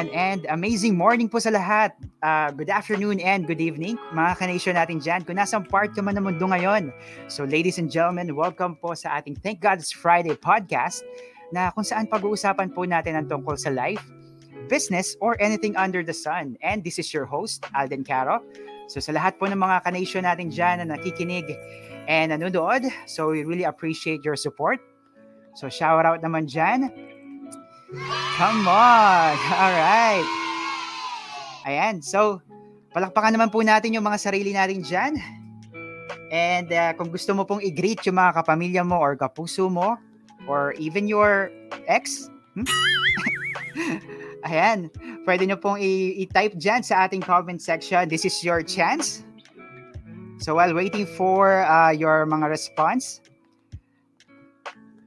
Ayan, and amazing morning po sa lahat. Uh, good afternoon and good evening, mga kanation natin dyan. Kung nasang part ka man ng mundo ngayon. So ladies and gentlemen, welcome po sa ating Thank God It's Friday podcast na kung saan pag-uusapan po natin ang tungkol sa life, business, or anything under the sun. And this is your host, Alden Caro. So sa lahat po ng mga kanation natin dyan na nakikinig and nanonood, so we really appreciate your support. So shout out naman dyan Come on! All right. Ayan. So, palakpakan naman po natin yung mga sarili natin dyan. And uh, kung gusto mo pong i-greet yung mga kapamilya mo or kapuso mo or even your ex, hmm? Ayan. Pwede nyo pong i-type dyan sa ating comment section. This is your chance. So while waiting for uh, your mga response,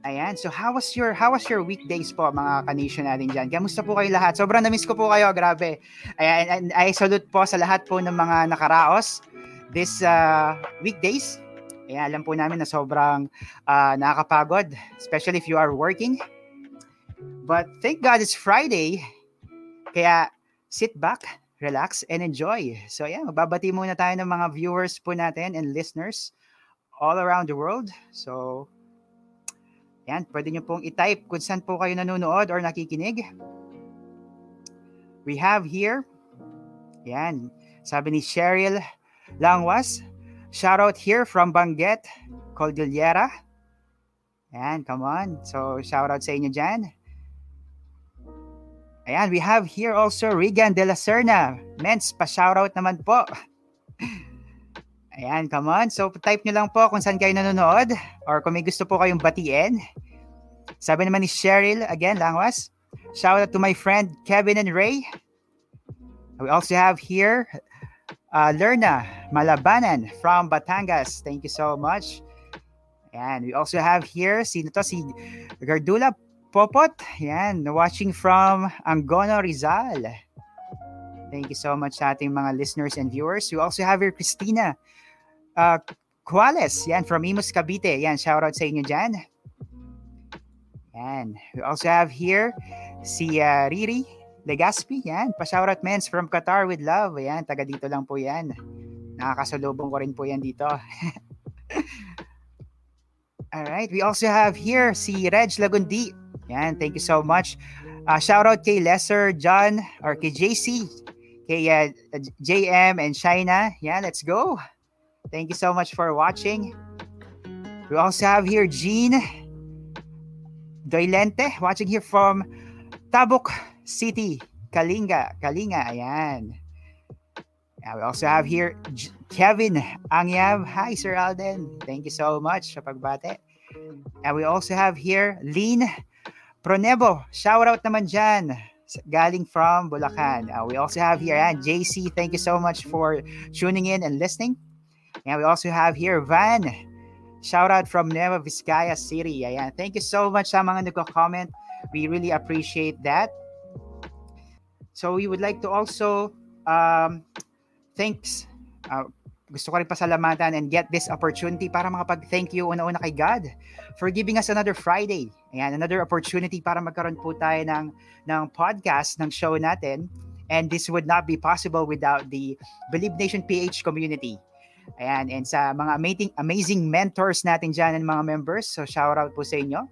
Ayan. So how was your how was your weekdays po mga kanisyon natin diyan? Kamusta po kayo lahat? Sobrang na-miss ko po kayo, grabe. Ayan, and I salute po sa lahat po ng mga nakaraos this uh, weekdays. Ayan, alam po namin na sobrang uh, nakakapagod, especially if you are working. But thank God it's Friday. Kaya sit back, relax, and enjoy. So yeah, magbabati muna tayo ng mga viewers po natin and listeners all around the world. So yan, pwede nyo pong i-type kung saan po kayo nanonood or nakikinig. We have here, yan, sabi ni Cheryl Langwas, shout out here from Banget, Cordillera. Yan, come on. So, shout out sa inyo dyan. Ayan, we have here also Regan De La Serna. Mens, pa-shout out naman po. Ayan, come on. So, type nyo lang po kung saan kayo nanonood or kung may gusto po kayong batiin. Sabi naman ni Cheryl, again, Langwas, shout out to my friend Kevin and Ray. We also have here uh, Lerna Malabanan from Batangas. Thank you so much. And we also have here, sino to? Si Gardula Popot. Yan, watching from Angono, Rizal. Thank you so much sa ating mga listeners and viewers. We also have here Christina uh, Cuales, yan, from Imus, Cavite. Yan, shout out sa inyo dyan. Yan. We also have here si uh, Riri Legaspi. Yan, pa-shout out mens from Qatar with love. Yan, taga dito lang po yan. Nakakasalubong ko rin po yan dito. All right, we also have here si Reg Lagundi. Yan, thank you so much. Uh, shout out kay Lesser John or kay JC, kay uh, JM and Shaina. Yan, let's go. Thank you so much for watching. We also have here Jean Doylente watching here from Tabuk City, Kalinga. Kalinga, ayan. Yeah, we also have here J- Kevin Angyab. Hi, Sir Alden. Thank you so much sa pagbate. And we also have here Lean Pronebo. Shout out naman dyan. Galing from Bulacan. Uh, we also have here and JC. Thank you so much for tuning in and listening. And we also have here Van. Shout out from Nueva Vizcaya City. Ayan. Thank you so much sa mga nagko-comment. We really appreciate that. So we would like to also um, thanks uh, gusto ko rin pasalamatan and get this opportunity para makapag-thank you una-una kay God for giving us another Friday. Ayan, another opportunity para magkaroon po tayo ng, ng podcast, ng show natin. And this would not be possible without the Believe Nation PH community. Ayan, and sa mga amazing, amazing mentors natin dyan and mga members, so shout out po sa inyo.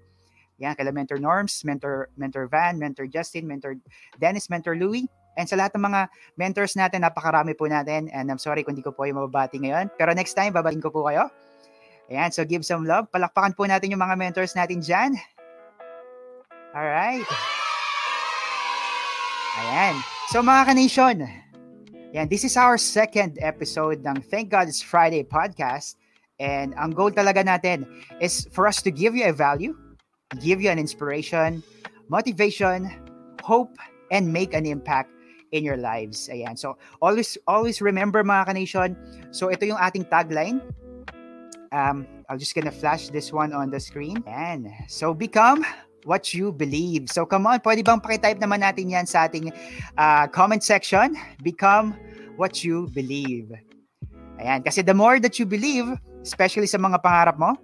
Yan, kala Mentor Norms, Mentor, Mentor Van, Mentor Justin, Mentor Dennis, Mentor Louie, and sa lahat ng mga mentors natin, napakarami po natin. And I'm sorry kung hindi ko po yung mababati ngayon. Pero next time, babatiin ko po kayo. Ayan, so give some love. Palakpakan po natin yung mga mentors natin dyan. Alright. Ayan. So mga ka-nation, yan, this is our second episode ng Thank God It's Friday podcast. And ang goal talaga natin is for us to give you a value, give you an inspiration, motivation, hope, and make an impact in your lives. Ayan. So, always always remember mga ka-nation. So, ito yung ating tagline. Um, I'm just gonna flash this one on the screen. And so, become what you believe. So come on, pwede bang pakitype naman natin yan sa ating uh, comment section? Become what you believe. Ayan, kasi the more that you believe, especially sa mga pangarap mo,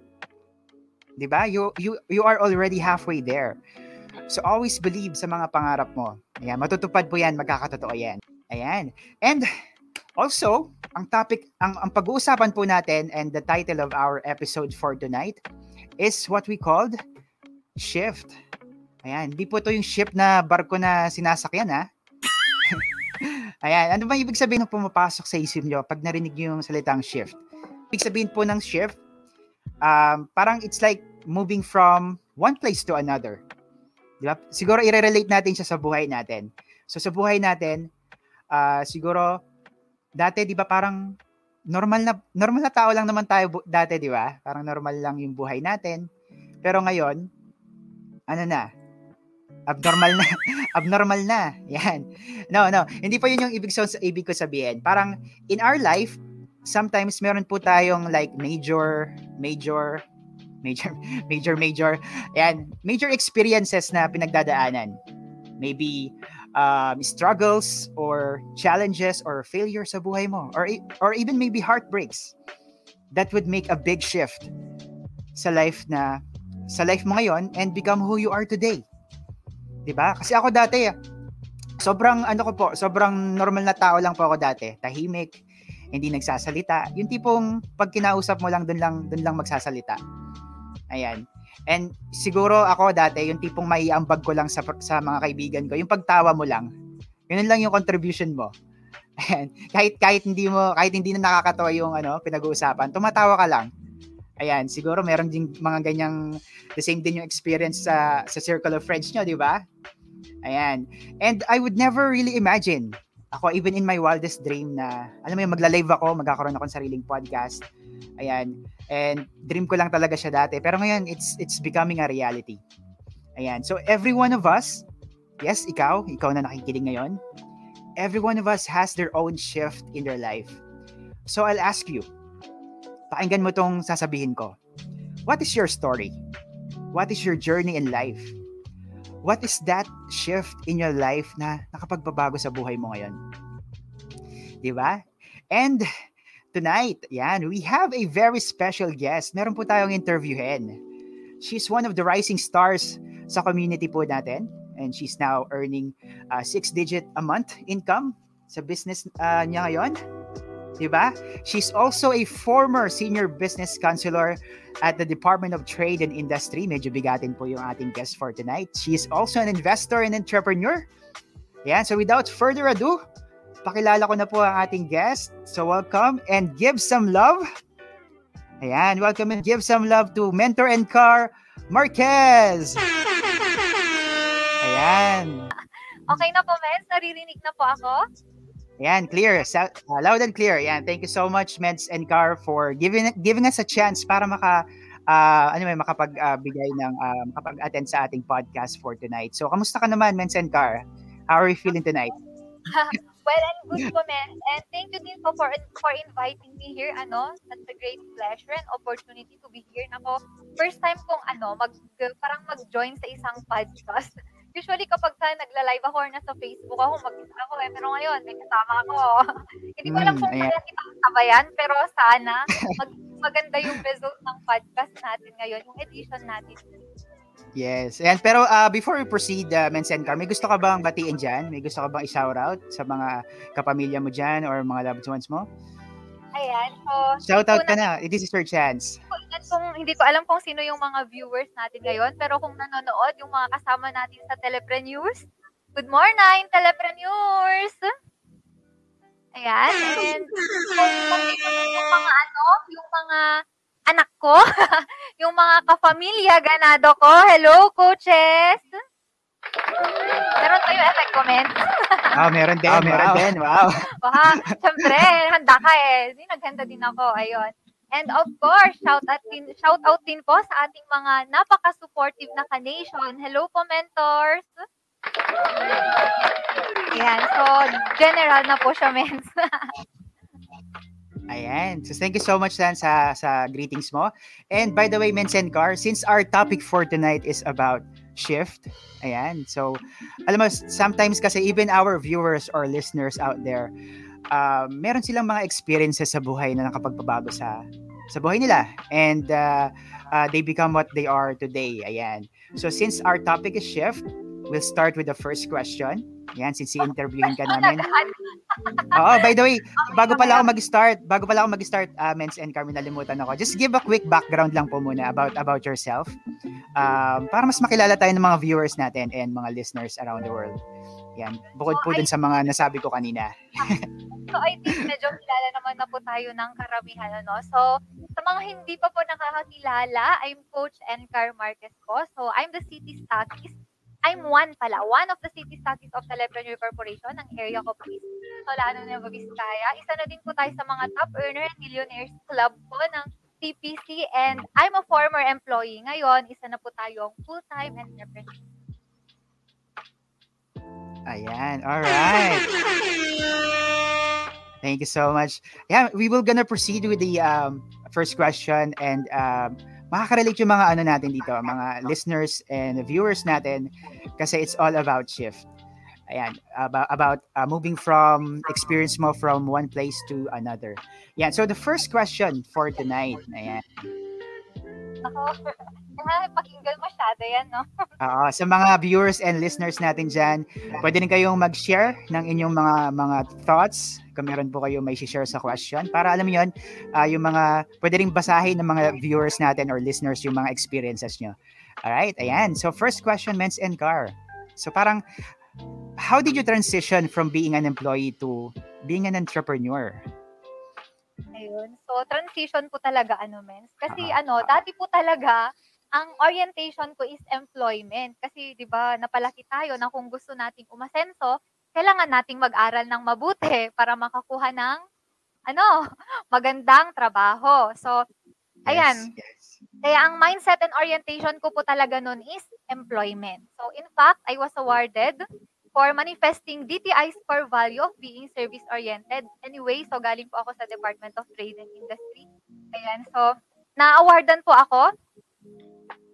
'di ba? You you you are already halfway there. So always believe sa mga pangarap mo. Ayan, matutupad po yan, magkakatotoo yan. Ayan. And also, ang topic, ang, ang pag-uusapan po natin and the title of our episode for tonight is what we called shift. Ayan, hindi po to yung ship na barko na sinasakyan ha. Ayan, ano ba ibig sabihin ng pumapasok sa isip nyo pag narinig nyo yung salitang shift? Ibig sabihin po ng shift, um, parang it's like moving from one place to another. Di ba? Siguro i-relate natin siya sa buhay natin. So sa buhay natin, uh, siguro dati 'di ba parang normal na normal na tao lang naman tayo dati, 'di ba? Parang normal lang yung buhay natin. Pero ngayon, ano na? Abnormal na. abnormal na. Yan. No, no. Hindi pa 'yun yung ibig so, ibig ko sabihin. Parang in our life, sometimes meron po tayong like major major major major major yan major experiences na pinagdadaanan maybe um, struggles or challenges or failure sa buhay mo or or even maybe heartbreaks that would make a big shift sa life na sa life mo ngayon and become who you are today. 'Di ba? Kasi ako dati sobrang ano ko po, sobrang normal na tao lang po ako dati. Tahimik, hindi nagsasalita. Yung tipong pag kinausap mo lang doon lang doon lang magsasalita. Ayan. And siguro ako dati, yung tipong maiambag ko lang sa, sa mga kaibigan ko, yung pagtawa mo lang. Yun lang yung contribution mo. Ayan. Kahit, kahit hindi mo, kahit hindi na nakakatawa yung ano, pinag-uusapan, tumatawa ka lang. Ayan, siguro meron din mga ganyang, the same din yung experience sa, sa circle of friends nyo, di ba? Ayan. And I would never really imagine, ako even in my wildest dream na, alam mo yung magla-live ako, magkakaroon ako ng sariling podcast. Ayan And dream ko lang talaga siya dati. Pero ngayon, it's, it's becoming a reality. Ayan. So every one of us, yes, ikaw, ikaw na nakikinig ngayon, every one of us has their own shift in their life. So I'll ask you, pakinggan mo tong sasabihin ko. What is your story? What is your journey in life? What is that shift in your life na nakapagbabago sa buhay mo ngayon? 'Di ba? And tonight, yan, we have a very special guest. Meron po tayong interviewin. She's one of the rising stars sa community po natin. And she's now earning uh, six-digit a month income sa business uh, niya ngayon. Diba? She's also a former senior business counselor at the Department of Trade and Industry. Medyo bigatin po yung ating guest for tonight. She is also an investor and entrepreneur. Yeah, so without further ado, pakilala ko na po ang ating guest. So welcome and give some love. Ayan, welcome and give some love to Mentor and Car Marquez. Ayan. Okay na po, Mens. Naririnig na po ako. Ayan, clear. Uh, loud and clear. Ayan, thank you so much, Mens and Car, for giving giving us a chance para maka uh, ano may makapagbigay uh, ng uh, makapag-attend sa ating podcast for tonight. So, kamusta ka naman, Mens and Car? How are you feeling tonight? Well, and good comments. And thank you din po for, for inviting me here. Ano, such a great pleasure and opportunity to be here. Nako, first time kong ano, mag, parang mag-join sa isang podcast. Usually kapag sa nagla-live ako or nasa Facebook ako, mag-isa ako eh. Pero ngayon, may kasama ako. Hindi ko alam mm, kung kaya kita sabayan, pero sana mag, maganda yung result ng podcast natin ngayon, yung edition natin. Yes. And pero uh, before we proceed, uh, Mensen Car, may gusto ka bang batiin dyan? May gusto ka bang i-shout out sa mga kapamilya mo dyan or mga loved ones mo? Ayan. So, shout out ka na. This is your chance. Kung, hindi ko alam kung sino yung mga viewers natin ngayon, pero kung nanonood, yung mga kasama natin sa Telepre News, good morning, Telepre News! Ayan. And kung, kung yung mga ano, yung mga anak ko, yung mga kapamilya, ganado ko. Hello, coaches! Meron kayo effect comment? ah, meron din. Ah, meron wow. din. Wow. Wow. Siyempre, handa ka eh. Hindi, naghanda din ako. Ayun. And of course, shout out din, shout out din po sa ating mga napaka-supportive na ka-nation. Hello po, mentors! Ayan, so general na po siya, mens. Ayan. So thank you so much Dan sa sa greetings mo. And by the way, Mensen Car, since our topic for tonight is about shift, ayan. So alam mo sometimes kasi even our viewers or listeners out there, uh, meron silang mga experiences sa buhay na nakapagpabago sa sa buhay nila and uh, uh, they become what they are today. Ayan. So since our topic is shift, we'll start with the first question. Yan, since i-interviewin ka namin. Oo, by the way, bago pala ako mag-start, bago pala ako mag-start, uh, Men's and Carmen, nalimutan ako. Just give a quick background lang po muna about about yourself. Um, para mas makilala tayo ng mga viewers natin and mga listeners around the world. Yan, bukod po dun sa mga nasabi ko kanina. so I think medyo kilala naman na po tayo ng karamihan. Ano? So sa mga hindi pa po nakakakilala, I'm Coach Encar Marquez po. So I'm the city stockist. I'm one pala, one of the city stockists of Telepreneur Corporation ng area ko please. So lalo na Vizcaya. Isa na din po tayo sa mga top earner and millionaires club po ng TPC and I'm a former employee. Ngayon, isa na po tayong full-time entrepreneur. Ayan. All right. Thank you so much. Yeah, we will gonna proceed with the um, first question and um, makaka-relate yung mga ano natin dito, mga listeners and viewers natin kasi it's all about shift. Ayan, about about uh, moving from experience mo from one place to another. Yeah, so the first question for tonight. Ayan. Ako, pakinggan masyado yan, no? Oo, sa mga viewers and listeners natin dyan, pwede rin kayong mag-share ng inyong mga mga thoughts kung meron po kayo may share sa question para alam yun, uh, yung mga, pwede rin basahin ng mga viewers natin or listeners yung mga experiences nyo. Alright, ayan. So first question, Men's and Car. So parang, how did you transition from being an employee to being an entrepreneur? Ayun. So, transition po talaga, ano, mens. Kasi, uh-huh. ano, dati po talaga, ang orientation ko is employment. Kasi, di ba, napalaki tayo na kung gusto nating umasenso, kailangan nating mag-aral ng mabuti para makakuha ng, ano, magandang trabaho. So, ayan. Yes, yes. Kaya ang mindset and orientation ko po talaga nun is employment. So, in fact, I was awarded for manifesting DTI's core value of being service-oriented. Anyway, so galing po ako sa Department of Trade and Industry. Ayan, so na-awardan po ako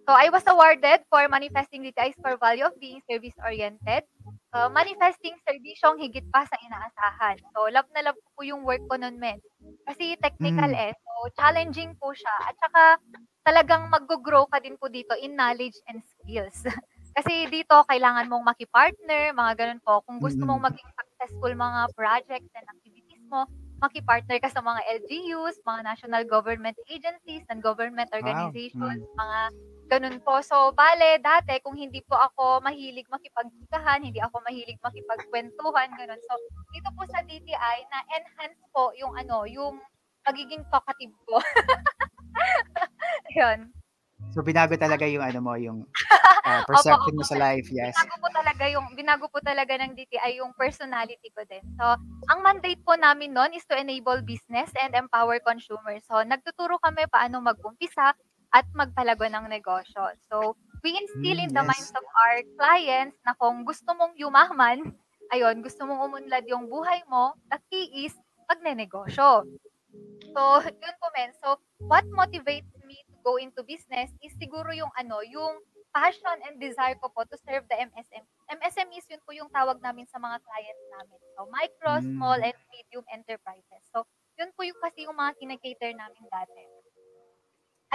So I was awarded for manifesting DTI's core value of being service-oriented, uh, manifesting serbisyong higit pa sa inaasahan. So love na love ko po yung work ko nun, men. Kasi technical mm. eh, so challenging po siya. At saka talagang mag-grow ka din po dito in knowledge and skills. Kasi dito kailangan mong maki-partner, mga ganun po. Kung gusto mong maging successful mga projects and activities mo, maki-partner ka sa mga LGUs, mga national government agencies and government organizations, wow. mm. mga Ganun po. So, bale, dati, kung hindi po ako mahilig makipagkikahan, hindi ako mahilig makipagkwentuhan, ganun. So, dito po sa DTI, na-enhance po yung ano, yung pagiging talkative ko. Yun. So, binago talaga yung ano mo, yung uh, perception mo sa life, yes. Binago po talaga yung, binago po talaga ng DTI yung personality ko din. So, ang mandate po namin noon is to enable business and empower consumers. So, nagtuturo kami paano mag-umpisa, at magpalago ng negosyo. So, we instill in the mm, yes. minds of our clients na kung gusto mong yumaman, ayun, gusto mong umunlad yung buhay mo, the key is magnenegosyo. So, yun po men. So, what motivates me to go into business is siguro yung ano, yung passion and desire ko po to serve the MSM. MSMEs yun po yung tawag namin sa mga clients namin. So, micro, mm. small, and medium enterprises. So, yun po yung kasi yung mga kinakater namin dati.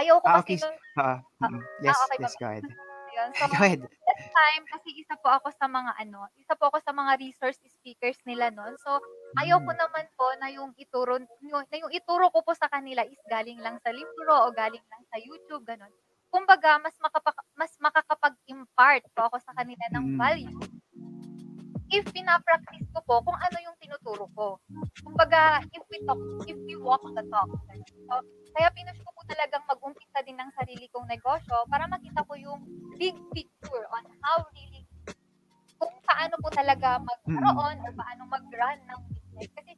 Ayoko ah, kasi okay. nung... Uh, uh, yes, ah, okay, yes, go ahead. Yun. So, go ahead. That time, kasi isa po ako sa mga ano, isa po ako sa mga resource speakers nila noon. So, ayoko mm. naman po na yung ituro, yung, na yung ituro ko po sa kanila is galing lang sa libro o galing lang sa YouTube, ganun. Kumbaga, mas, makapa, mas makakapag-impart po ako sa kanila ng mm. value if pinapractice ko po kung ano yung tinuturo ko. Kumbaga, if we talk, if we walk the talk. So, kaya pinush ko po talagang mag-umpisa din ng sarili kong negosyo para makita ko yung big picture on how really, kung paano po talaga magkaroon mm. o paano mag-run ng business. Kasi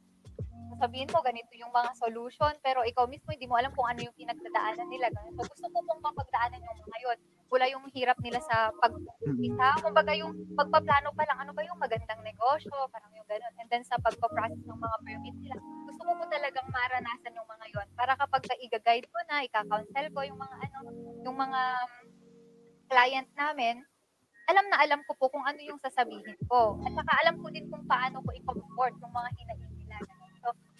sabihin mo, ganito yung mga solution, pero ikaw mismo hindi mo alam kung ano yung pinagdadaanan nila. So, gusto ko pong mapagdaanan yung mga yun. Wala yung hirap nila sa pag-isa. Kumbaga yung pagpaplano pa lang, ano ba yung magandang negosyo, parang yung ganun. And then sa pagpa-process ng mga permit nila, gusto ko po talagang maranasan yung mga yon para kapag ka i-guide ko na, ika-counsel ko yung mga ano, yung mga client namin, alam na alam ko po kung ano yung sasabihin ko. At saka alam ko din kung paano ko i-comfort yung mga hinaing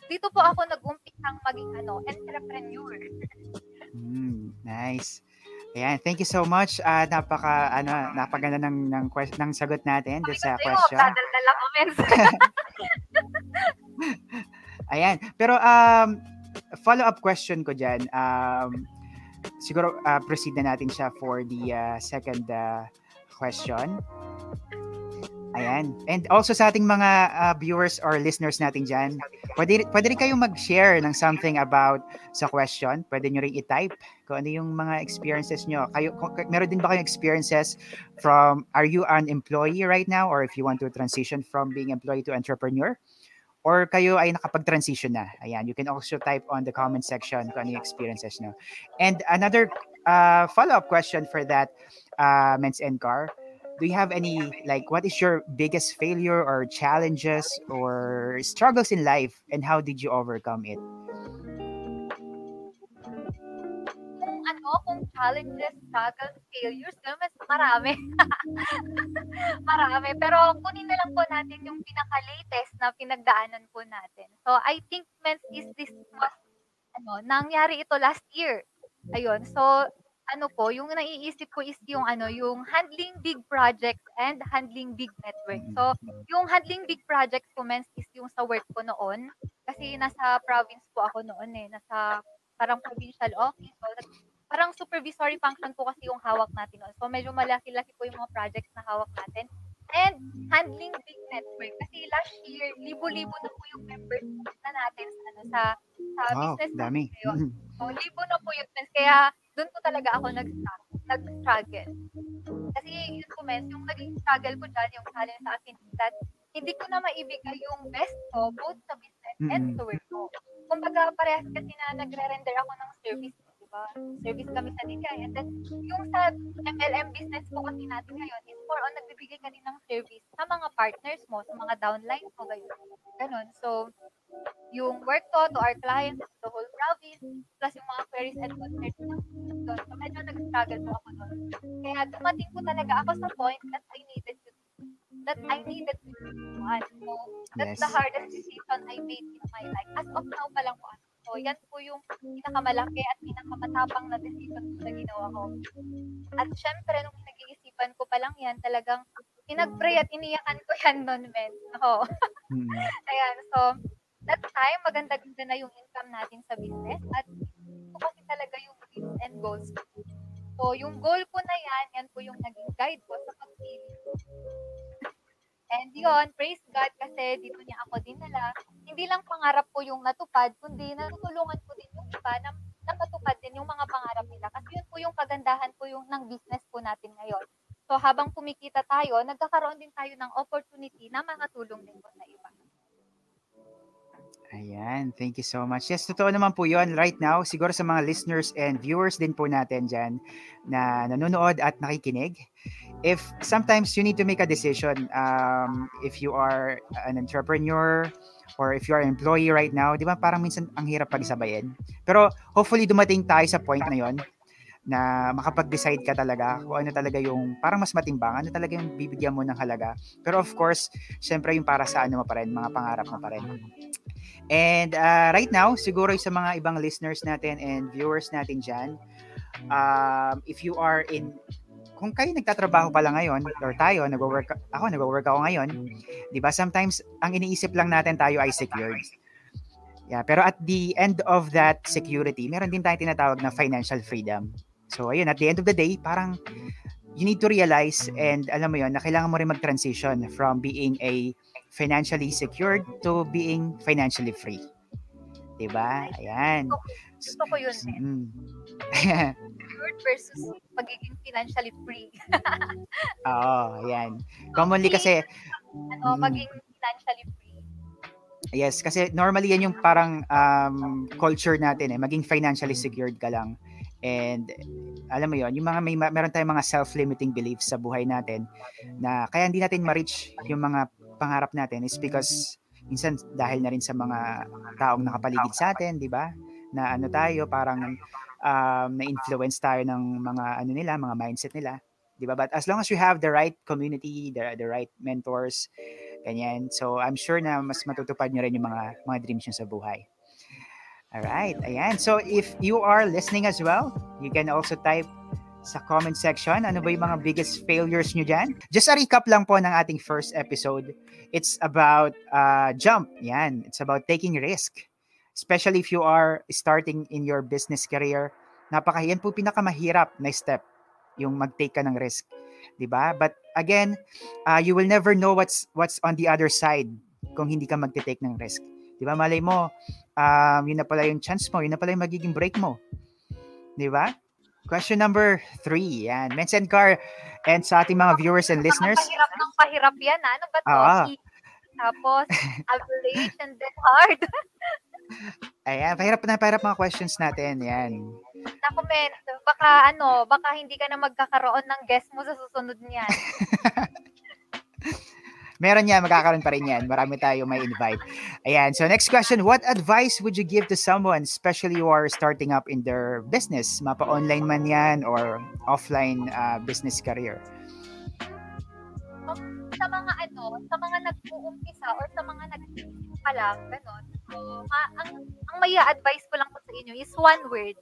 dito po ako nag-umpisang maging ano, entrepreneur. mm, nice. Ayan, thank you so much. Uh, napaka ano, napaganda ng ng, quest- ng sagot natin ko sa question. dadaldal ako, men. Ayan. Pero um follow-up question ko diyan. Um siguro uh, proceed na natin siya for the uh, second uh, question. Ayan. And also sa ating mga uh, viewers or listeners natin dyan, pwede, pwede rin kayong mag-share ng something about sa question. Pwede nyo rin i-type kung ano yung mga experiences nyo. Kayo, kung, meron din ba kayong experiences from, are you an employee right now or if you want to transition from being employee to entrepreneur? Or kayo ay nakapag-transition na. Ayan, you can also type on the comment section kung ano yung experiences nyo. And another uh, follow-up question for that, uh, Men's and Car, do you have any like what is your biggest failure or challenges or struggles in life and how did you overcome it ano, kung challenges, struggles, failures, naman marami. marami. Pero kunin na lang po natin yung pinaka-latest na pinagdaanan po natin. So, I think, men, is this was, ano, nangyari ito last year. Ayun. So, ano po, yung naiisip ko is yung ano, yung handling big projects and handling big network. So, yung handling big projects ko, men, is yung sa work ko noon. Kasi nasa province po ako noon eh. Nasa parang provincial office. So, parang supervisory function po kasi yung hawak natin noon. So, medyo malaki-laki po yung mga projects na hawak natin. And handling big network. Kasi last year, libo-libo na po yung members na natin sa, ano, sa, sa wow business dami ngayon. So, libo na po yun. men. Kaya, doon po talaga ako nag- nag-struggle. Kasi yun po, men, yung naging struggle ko dyan, yung challenge sa akin, that hindi ko na maibigay yung best ko, both sa business and Mm-mm. sa work ko. Kumbaga, parehas kasi na nagre-render ako ng service, di ba? Service kami sa DTI. And then, yung sa MLM business po kasi natin ngayon is more on nagbibigay ka din ng service sa mga partners mo, sa mga downlines mo, ganyan. Ganon. So, yung work ko to our clients, to the whole province, plus yung mga queries and concerns na doon. So, medyo nag-struggle po ako doon. Kaya dumating po talaga ako sa point that I needed to that I needed to do one. So, that's the Yes. hardest decision I made in my life. As of now pa lang po. So, yan po yung pinakamalaki at pinakamatapang na decision na ginawa ko. At syempre, nung nag-iisipan ko pa lang yan, talagang pinag-pray at iniyakan ko yan noon, men. Oo. Mm. Ayan, so, that time, maganda-ganda na yung income natin sa business at ito kasi talaga yung dreams and goals ko. So, yung goal ko na yan, yan po yung naging guide ko sa pagpili. And yun, praise God kasi dito niya ako dinala. Hindi lang pangarap ko yung natupad, kundi natutulungan ko din yung iba na, na matupad din yung mga pangarap nila. Kasi yun po yung kagandahan po yung ng business po natin ngayon. So habang kumikita tayo, nagkakaroon din tayo ng opportunity na makatulong din po sa iba. Ayan, thank you so much. Yes, totoo naman po yun right now. Siguro sa mga listeners and viewers din po natin dyan na nanonood at nakikinig. If sometimes you need to make a decision, um, if you are an entrepreneur or if you are an employee right now, di ba parang minsan ang hirap pagsabayin. Pero hopefully dumating tayo sa point na yon na makapag-decide ka talaga kung ano talaga yung parang mas matimbang, ano talaga yung bibigyan mo ng halaga. Pero of course, syempre yung para sa ano mo pa rin, mga pangarap mo pa rin. And uh, right now, siguro sa mga ibang listeners natin and viewers natin dyan, um, if you are in, kung kayo nagtatrabaho pala ngayon, or tayo, nag-work, ako, nag-work ako ngayon, di ba, sometimes, ang iniisip lang natin tayo ay secured. Yeah, pero at the end of that security, meron din tayong tinatawag na financial freedom. So, ayun, at the end of the day, parang you need to realize and alam mo yon na kailangan mo rin mag-transition from being a financially secured to being financially free. 'Di ba? Ayan. Gusto ko yun. Mm. Secured versus pagiging financially free. Oo, ayan. Commonly kasi ano, Mm. maging financially free. Yes, kasi normally yan yung parang um, culture natin eh, maging financially secured ka lang. And alam mo yon yung mga may meron tayong mga self-limiting beliefs sa buhay natin na kaya hindi natin ma-reach yung mga pangarap natin is because minsan dahil na rin sa mga taong nakapaligid sa atin, di ba? Na ano tayo, parang um, na-influence tayo ng mga ano nila, mga mindset nila. Di ba? But as long as you have the right community, the, the right mentors, ganyan. So, I'm sure na mas matutupad nyo rin yung mga, mga dreams nyo sa buhay. Alright, ayan. So, if you are listening as well, you can also type sa comment section. Ano ba yung mga biggest failures nyo dyan? Just a recap lang po ng ating first episode. It's about uh, jump. Yan. It's about taking risk. Especially if you are starting in your business career. Napaka, yan po pinakamahirap na step. Yung mag-take ka ng risk. 'di ba? But again, uh, you will never know what's what's on the other side kung hindi ka magte-take ng risk. 'Di ba? Malay mo, um, yun na pala yung chance mo, yun na pala yung magiging break mo. 'Di ba? Question number three, yan. Men's and Car, and sa ating mga viewers and listeners. Pahirap ng pahirap yan, ha? ano ba to? Ah. Tapos, average and then hard. Ayan, pahirap na pahirap mga questions natin. Yan. Na-comment, baka ano, baka hindi ka na magkakaroon ng guest mo sa susunod niyan. Meron yan, magkakaroon pa rin yan. Marami tayo may invite. Ayan, so next question, what advice would you give to someone, especially who are starting up in their business? Mapa-online man yan or offline uh, business career? sa mga ano, sa mga nag-uumpisa or sa mga nag pa lang, ganun. So, ma- ang, ang may advice ko lang po sa inyo is one word,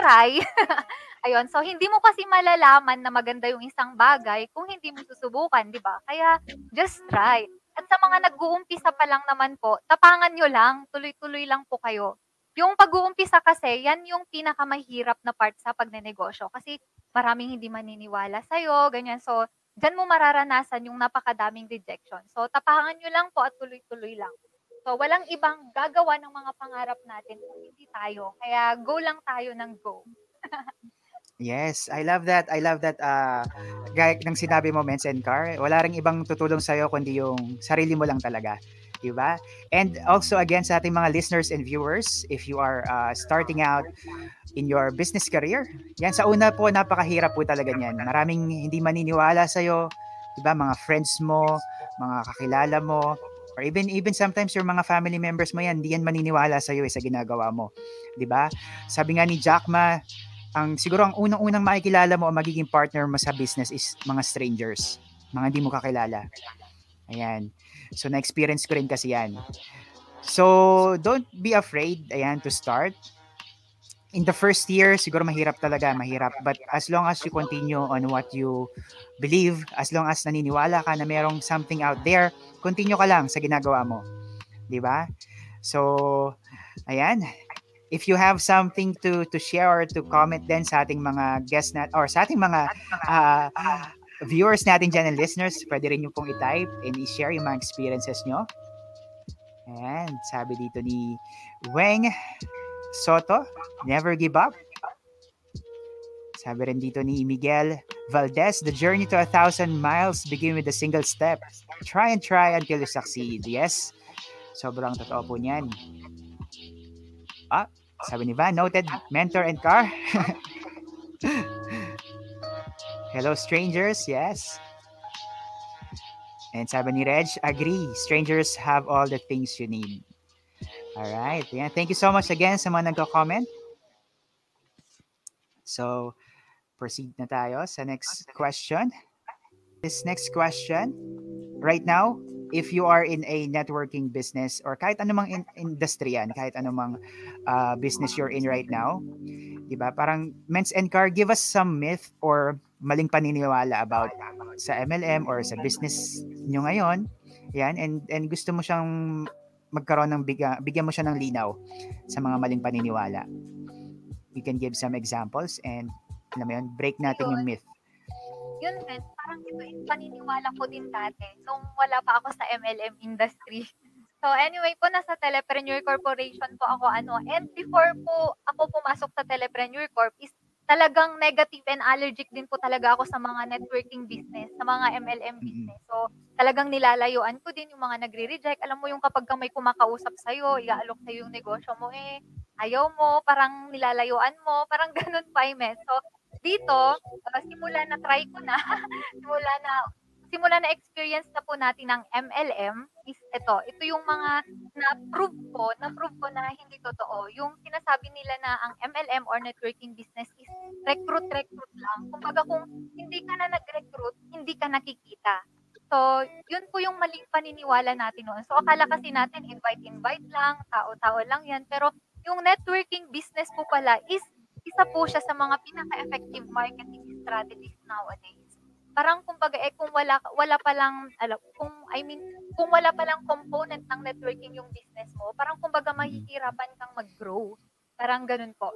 try. Ayun, so hindi mo kasi malalaman na maganda yung isang bagay kung hindi mo susubukan, di ba? Kaya just try. At sa mga nag-uumpisa pa lang naman po, tapangan nyo lang, tuloy-tuloy lang po kayo. Yung pag-uumpisa kasi, yan yung pinakamahirap na part sa pagnenegosyo. Kasi maraming hindi maniniwala sa'yo, ganyan. So, dyan mo mararanasan yung napakadaming rejection. So, tapangan nyo lang po at tuloy-tuloy lang. So, walang ibang gagawa ng mga pangarap natin kung hindi tayo. Kaya, go lang tayo ng go. Yes, I love that. I love that. Uh, gaya ng sinabi mo, Men's and Car, wala ring ibang tutulong sa'yo kundi yung sarili mo lang talaga. Diba? And also again sa ating mga listeners and viewers, if you are uh, starting out in your business career, yan sa una po, napakahirap po talaga niyan. Maraming hindi maniniwala sa'yo, diba? Mga friends mo, mga kakilala mo, or even even sometimes your mga family members mo yan, hindi yan maniniwala sa iyo eh, sa ginagawa mo. 'Di ba? Sabi nga ni Jack Ma, ang siguro ang unang-unang makikilala mo o magiging partner mo sa business is mga strangers, mga hindi mo kakilala. Ayan. So na-experience ko rin kasi 'yan. So don't be afraid ayan to start. In the first year, siguro mahirap talaga, mahirap. But as long as you continue on what you believe, as long as naniniwala ka na merong something out there, continue ka lang sa ginagawa mo. 'Di ba? So, ayan if you have something to to share or to comment then sa ating mga guests nat or sa ating mga uh, viewers natin dyan and listeners, pwede rin yung pong i-type and i-share yung mga experiences nyo. And sabi dito ni Weng Soto, never give up. Sabi rin dito ni Miguel Valdez, the journey to a thousand miles begin with a single step. Try and try until you succeed. Yes, sobrang totoo po niyan. Ah, sabi ni Van, noted mentor and car. Hello, strangers. Yes. And sabi ni Reg, agree. Strangers have all the things you need. All right. Yeah, thank you so much again sa mga nagko-comment. So, proceed na tayo sa next question. This next question, right now, if you are in a networking business or kahit anumang in- industry yan, kahit anumang uh, business you're in right now, di ba? Parang Men's and Car, give us some myth or maling paniniwala about sa MLM or sa business nyo ngayon. Yan, and, and gusto mo siyang magkaroon ng bigyan, bigyan mo siya ng linaw sa mga maling paniniwala. We can give some examples and alam mo yun, break natin yung myth yun din, parang ito yung paniniwala ko din dati nung wala pa ako sa MLM industry. So anyway po, nasa Telepreneur Corporation po ako ano. And before po ako pumasok sa Telepreneur Corp is talagang negative and allergic din po talaga ako sa mga networking business, sa mga MLM business. So talagang nilalayuan ko din yung mga nagre-reject. Alam mo yung kapag ka may kumakausap sa'yo, iaalok sa'yo yung negosyo mo eh, ayaw mo, parang nilalayuan mo, parang ganun pa, Imes. So dito, uh, simula na try ko na, simula na simula na experience na po natin ng MLM is ito. Ito yung mga na-prove ko, na-prove ko na hindi totoo. Yung sinasabi nila na ang MLM or networking business is recruit, recruit lang. Kumbaga kung hindi ka na nag-recruit, hindi ka nakikita. So, yun po yung maling paniniwala natin noon. So, akala kasi natin invite-invite lang, tao-tao lang yan. Pero yung networking business po pala is isa po siya sa mga pinaka-effective marketing strategies nowadays. Parang kumbaga eh kung wala wala pa lang alam kung I mean kung wala pa lang component ng networking yung business mo, parang kumbaga mahihirapan kang mag-grow. Parang ganun po.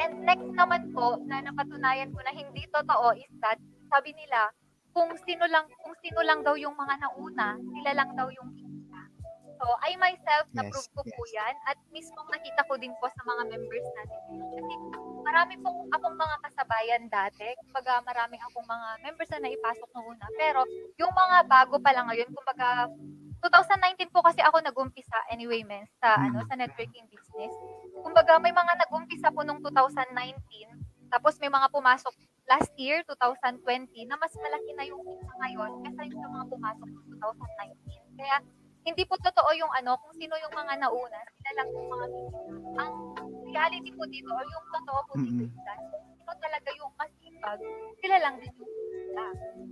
And next naman po na napatunayan ko na hindi totoo is that sabi nila kung sino lang kung sino lang daw yung mga nauna, sila lang daw yung kita. So, I myself, Yes, na-prove ko po yes. yan at mismo nakita ko din po sa mga members natin. Kasi marami pong akong mga kasabayan dati. Kumbaga, marami akong mga members na naipasok noong una. Pero, yung mga bago pa lang ngayon, kumbaga, 2019 po kasi ako nag-umpisa anyway, men, sa, ano, Mm. sa networking business. Kumbaga, may mga nag-umpisa po nung 2019, tapos may mga pumasok last year, 2020, na mas malaki na yung kita ngayon kaysa yung sa mga pumasok noong 2019. Kaya, hindi po totoo yung ano, kung sino yung mga nauna, sila lang yung mga. Ang reality po dito, or yung totoo po dito, Mm-mm. is that sino talaga yung masipag, sila lang din yung kikita.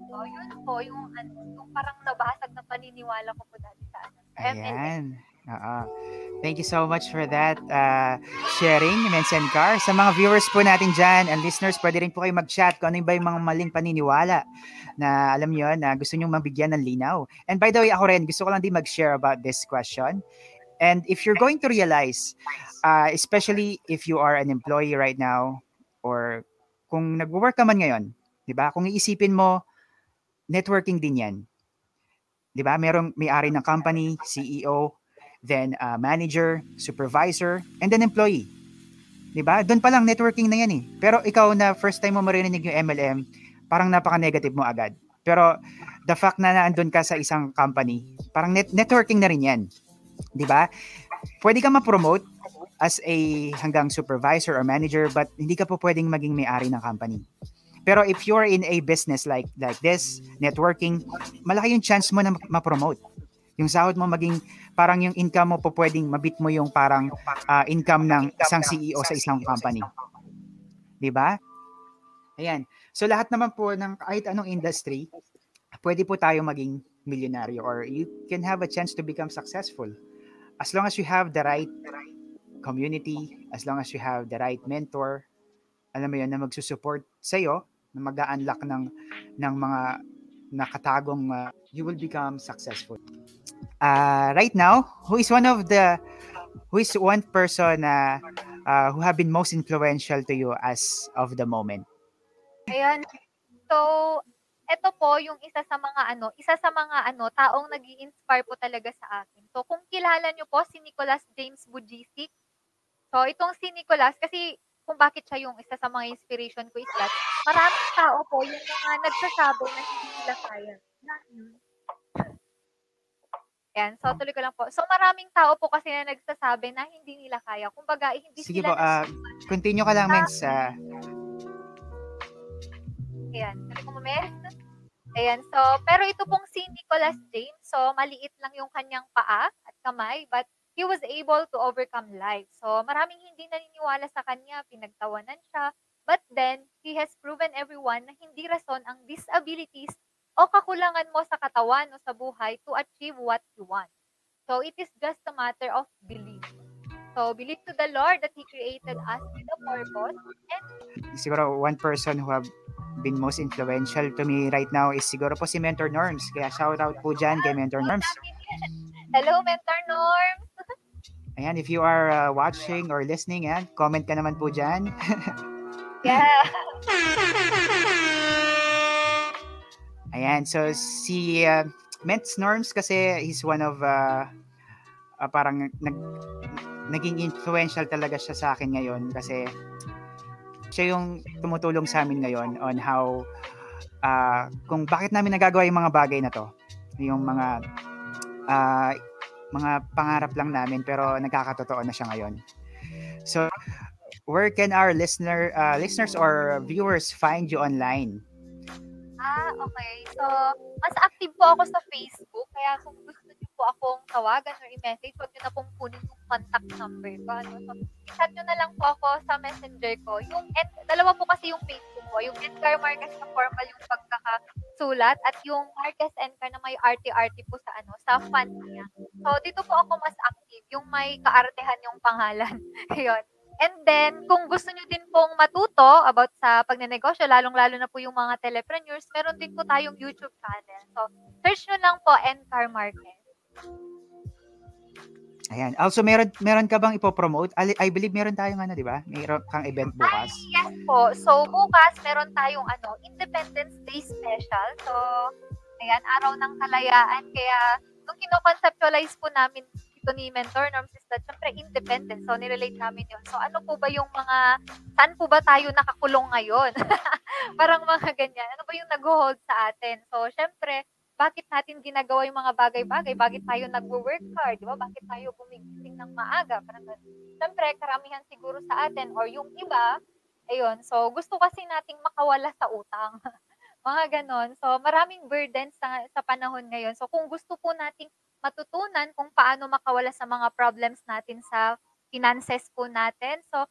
So, yun po, yung, ano, yung parang nabasag na paniniwala ko po dati sa, ano. Ayan. Oo. Thank you so much for that uh, sharing, Mensen Car. Sa mga viewers po natin dyan and listeners, pwede rin po kayo mag-chat kung ano ba yung mga maling paniniwala na alam nyo na gusto nyo mabigyan ng linaw. And by the way, ako rin, gusto ko lang din mag-share about this question. And if you're going to realize, uh, especially if you are an employee right now, or kung nag-work ka man ngayon, di ba? Kung iisipin mo, networking din yan. Di ba? Merong may-ari ng company, CEO, then uh, manager, supervisor, and then employee. 'Di ba? Doon pa lang networking na 'yan eh. Pero ikaw na first time mo marinig yung MLM, parang napaka-negative mo agad. Pero the fact na naandun ka sa isang company, parang net- networking na rin 'yan. 'Di ba? Pwede ka ma-promote as a hanggang supervisor or manager but hindi ka po pwedeng maging may-ari ng company. Pero if you're in a business like like this, networking, malaki yung chance mo na ma- ma-promote. Yung sahod mo maging parang yung income mo po pwedeng mabit mo yung parang ah, income ng isang CEO sa isang company. 'Di ba? Ayan. So lahat naman po ng kahit anong industry, pwede po tayo maging milyonaryo or you can have a chance to become successful. As long as you have the right community, as long as you have the right mentor, alam mo yun, na magsusupport sa'yo, na mag-unlock ng, ng mga nakatagong, uh, you will become successful. Uh, right now, who is one of the, who is one person na uh, who have been most influential to you as of the moment? Ayan. So, ito po yung isa sa mga ano, isa sa mga ano, taong nag inspire po talaga sa akin. So, kung kilala nyo po si Nicholas James Bujicic, so itong si Nicholas, kasi kung bakit siya yung isa sa mga inspiration ko is that maraming tao po yung mga nagsasabi na hindi nila kaya. Yan, so tuloy ko lang po. So maraming tao po kasi na nagsasabi na hindi nila kaya. Kumbaga, eh, hindi Sige sila po, ah, continue ka lang, Mens. ah, Ayan, mamaya. Ayan, so, pero ito pong si Nicholas James, so maliit lang yung kanyang paa at kamay, but he was able to overcome life. So, maraming hindi naniniwala sa kanya, pinagtawanan siya, but then, he has proven everyone na hindi rason ang disabilities o kakulangan mo sa katawan o sa buhay to achieve what you want. So, it is just a matter of belief. So, believe to the Lord that He created us with a purpose and siguro one person who have been most influential to me right now is siguro po si Mentor Norms. Kaya shout out po dyan kay Mentor Norms. Hello, Mentor Norm! Ayan, if you are uh, watching or listening, yan, comment ka naman po dyan. Yeah. Ayan, so si uh, Ments Norms kasi he's one of uh, uh, parang nag, naging influential talaga siya sa akin ngayon kasi siya yung tumutulong sa amin ngayon on how uh, kung bakit namin nagagawa yung mga bagay na to. Yung mga uh, mga pangarap lang namin pero nagkakatotoo na siya ngayon. So where can our listener uh, listeners or viewers find you online? Ah, okay. So, mas active po ako sa Facebook. Kaya kung po akong tawagan or i-message, huwag niyo na pong kunin yung contact number ko. Ano? So, i-chat niyo na lang po ako sa messenger ko. Yung, and, dalawa po kasi yung Facebook ko. Yung Edgar Marquez na formal yung pagkakasulat at yung Marquez Edgar na may arte-arte po sa ano, sa font niya. So, dito po ako mas active. Yung may kaartehan yung pangalan. Ayun. And then, kung gusto nyo din pong matuto about sa pagnenegosyo, lalong-lalo na po yung mga telepreneurs, meron din po tayong YouTube channel. So, search nyo lang po NCAR Market. Ayan. Also, meron meron ka bang ipopromote? I, I believe meron tayong ano, di ba? Meron kang event bukas. Ay, yes po. So, bukas meron tayong ano, Independence Day special. So, ayan, araw ng kalayaan. Kaya, nung kinoconceptualize po namin ito ni Mentor Norms is that, syempre, independent. So, nirelate namin yun. So, ano po ba yung mga, saan po ba tayo nakakulong ngayon? Parang mga ganyan. Ano ba yung nag-hold sa atin? So, syempre, bakit natin ginagawa yung mga bagay-bagay? Bakit tayo nagwo-work hard? Di ba? Bakit tayo gumigising ng maaga? Parang Siyempre, karamihan siguro sa atin or yung iba, ayun. So, gusto kasi nating makawala sa utang. mga ganon. So, maraming burdens sa, sa panahon ngayon. So, kung gusto po nating matutunan kung paano makawala sa mga problems natin sa finances po natin. So,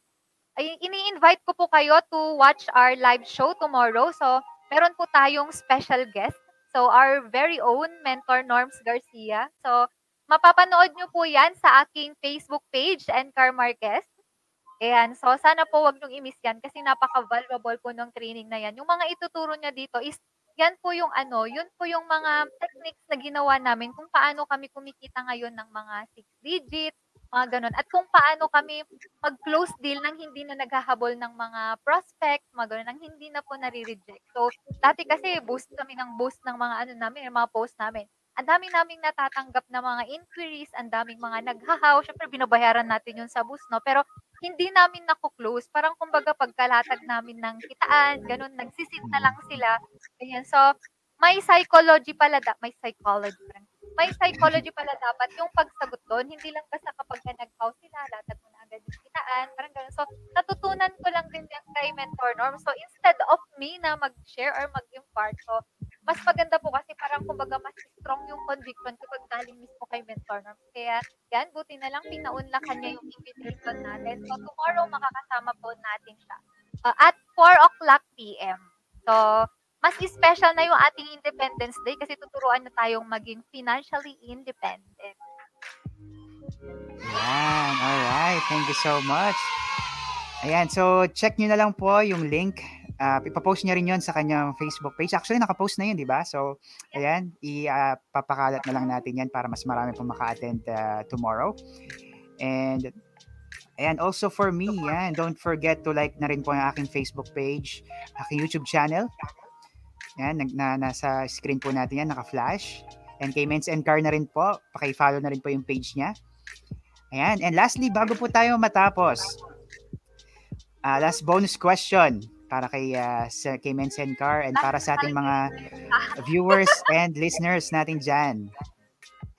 ay, ini-invite ko po kayo to watch our live show tomorrow. So, meron po tayong special guest So, our very own mentor, Norms Garcia. So, mapapanood nyo po yan sa aking Facebook page, Encar Marquez. Ayan. So, sana po wag nyo i-miss yan kasi napaka-valuable po ng training na yan. Yung mga ituturo niya dito is, yan po yung ano, yun po yung mga techniques na ginawa namin kung paano kami kumikita ngayon ng mga 6 digits, mga ganun. At kung paano kami mag-close deal nang hindi na naghahabol ng mga prospect, mga ganun, nang hindi na po nare-reject. So, dati kasi boost kami ng boost ng mga ano namin, mga post namin. Ang dami naming natatanggap na mga inquiries, ang daming mga naghahaw. Syempre, binabayaran natin yun sa boost, no? Pero, hindi namin nako-close. Parang, kumbaga, pagkalatag namin ng kitaan, ganun, nagsisit na lang sila. Ganyan. So, may psychology pala, da- may psychology, parang may psychology pala dapat yung pagsagot doon. Hindi lang basta kapag ka nag-house sila, latag mo na agad yung kitaan, parang ganun. So, natutunan ko lang din yan kay Mentor Norm. So, instead of me na mag-share or mag-impart, so, mas maganda po kasi parang kumbaga mas strong yung conviction kapag galing mismo kay Mentor Norm. Kaya, yan, buti na lang pinaunla kanya yung invitation natin. So, tomorrow makakasama po natin siya. Uh, at 4 o'clock p.m. So, mas special na yung ating Independence Day kasi tuturuan na tayong maging financially independent. Yan. Alright. Thank you so much. Ayan. So, check nyo na lang po yung link. Uh, ipapost niya rin yon sa kanyang Facebook page. Actually, nakapost na yun, di ba? So, ayan. Ipapakalat uh, na lang natin yan para mas marami pong maka-attend uh, tomorrow. And And also for me, yan, don't forget to like na rin po ang aking Facebook page, aking YouTube channel, yan, na, nasa screen po natin yan, naka-flash. And kay Men's and Car na rin po, paki-follow na rin po yung page niya. Ayan, and lastly, bago po tayo matapos, uh, last bonus question para kay, uh, sa, kay Men's and Car and para sa ating mga viewers and listeners natin dyan.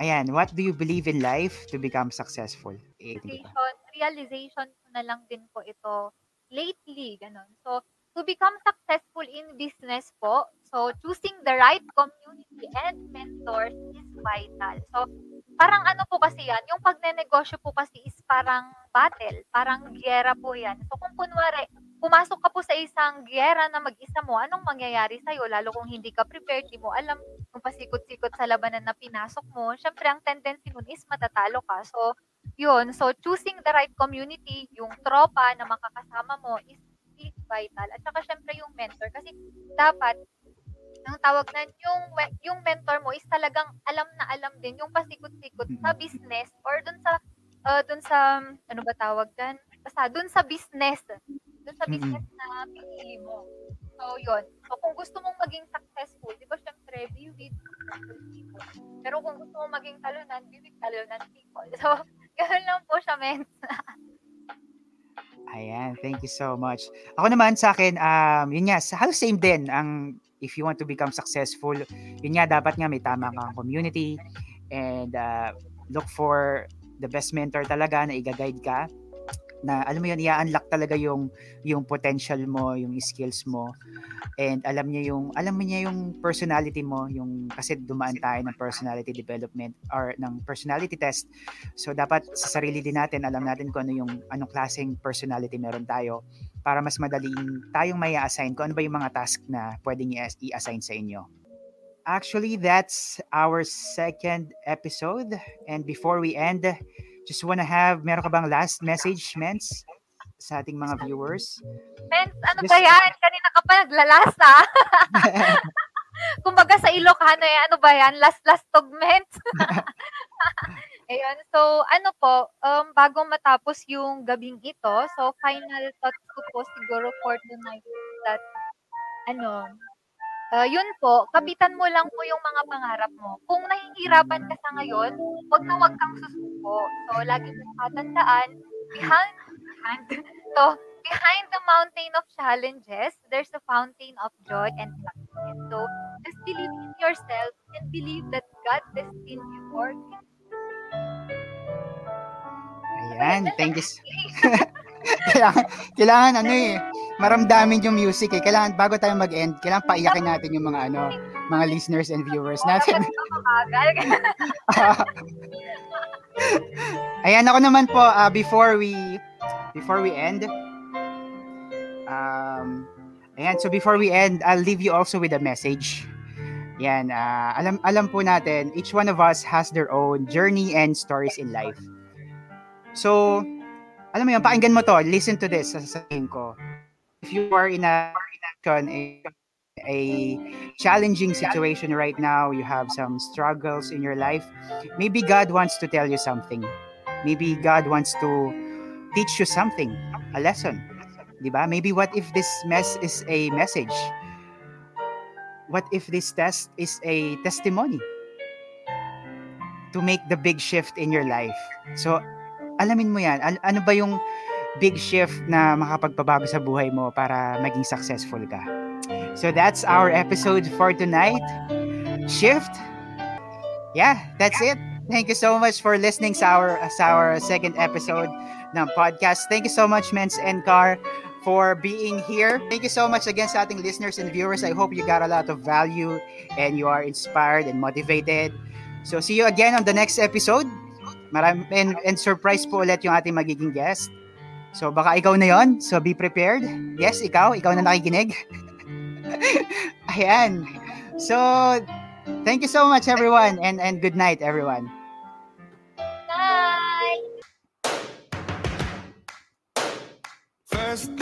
Ayan, what do you believe in life to become successful? Realization, realization ko na lang din po ito lately, ganun. So, to become successful in business po, so choosing the right community and mentors is vital. So, parang ano po kasi yan, yung pagnenegosyo po kasi is parang battle, parang giyera po yan. So, kung kunwari, pumasok ka po sa isang giyera na mag-isa mo, anong mangyayari sa'yo? Lalo kung hindi ka prepared, di mo alam kung pasikot-sikot sa labanan na pinasok mo, syempre ang tendency nun is matatalo ka. So, yun. So, choosing the right community, yung tropa na makakasama mo is is vital. At saka syempre yung mentor kasi dapat ang tawag na yung yung mentor mo is talagang alam na alam din yung pasikot-sikot sa business or dun sa uh, dun sa ano ba tawag dan basta dun sa business dun sa business na pinili mo. So yun. So kung gusto mong maging successful di ba syempre be with successful people. Pero kung gusto mong maging talunan be with talunan people. So ganoon lang po siya men. Ayan, thank you so much. Ako naman sa akin, um, yun nga, halos same din ang if you want to become successful, yun nga, dapat nga may tama kang community and uh, look for the best mentor talaga na i-guide ka na alam mo yun, i-unlock talaga yung yung potential mo, yung skills mo. And alam niya yung alam niya yung personality mo, yung kasi dumaan tayo ng personality development or ng personality test. So dapat sa sarili din natin alam natin kung ano yung anong klaseng personality meron tayo para mas madaling tayong may assign kung ano ba yung mga task na pwedeng i-assign sa inyo. Actually, that's our second episode. And before we end, Just wanna have, meron ka bang last message, Mens? sa ating mga viewers? Men, ano ba yan? Kanina ka pa naglalasa. Kumbaga sa Ilocano eh, ano ba yan? Last-last tugment. Ayun. So, ano po, um, bago matapos yung gabing ito, so final thoughts ko po siguro for tonight that, ano, uh, yun po, kapitan mo lang po yung mga pangarap mo. Kung nahihirapan ka sa ngayon, wag na wag kang susuko. So, lagi mong tatandaan, behind, behind, so, behind the mountain of challenges, there's a fountain of joy and happiness. So, just believe in yourself and believe that God destined you for it. Ayan, thank you. kailangan, kailangan ano eh, maramdamin yung music eh. Kailangan, bago tayo mag-end, kailangan paiyakin natin yung mga ano, mga listeners and viewers natin. Ayan, ako naman po, uh, before we, before we end, um, ayan, so before we end, I'll leave you also with a message. Yan, uh, alam alam po natin, each one of us has their own journey and stories in life. So, alam mo yun, pakinggan mo to, listen to this, sasabihin ko. If you are in a, a, a challenging situation right now, you have some struggles in your life, maybe God wants to tell you something. Maybe God wants to teach you something, a lesson. Diba? Maybe what if this mess is a message? What if this test is a testimony to make the big shift in your life? So, alamin mo yan. An- ano ba yung big shift na makapagpabago sa buhay mo para maging successful ka? So that's our episode for tonight. Shift. Yeah, that's it. Thank you so much for listening sa our, sa our second episode ng podcast. Thank you so much, Men's and Car, for being here. Thank you so much again sa ating listeners and viewers. I hope you got a lot of value and you are inspired and motivated. So see you again on the next episode. Marami, and, and surprise po ulit yung ating magiging guest. So baka ikaw na yon. So be prepared. Yes, ikaw. Ikaw na nakikinig. Ayan. So, thank you so much everyone and and good night everyone. Bye! First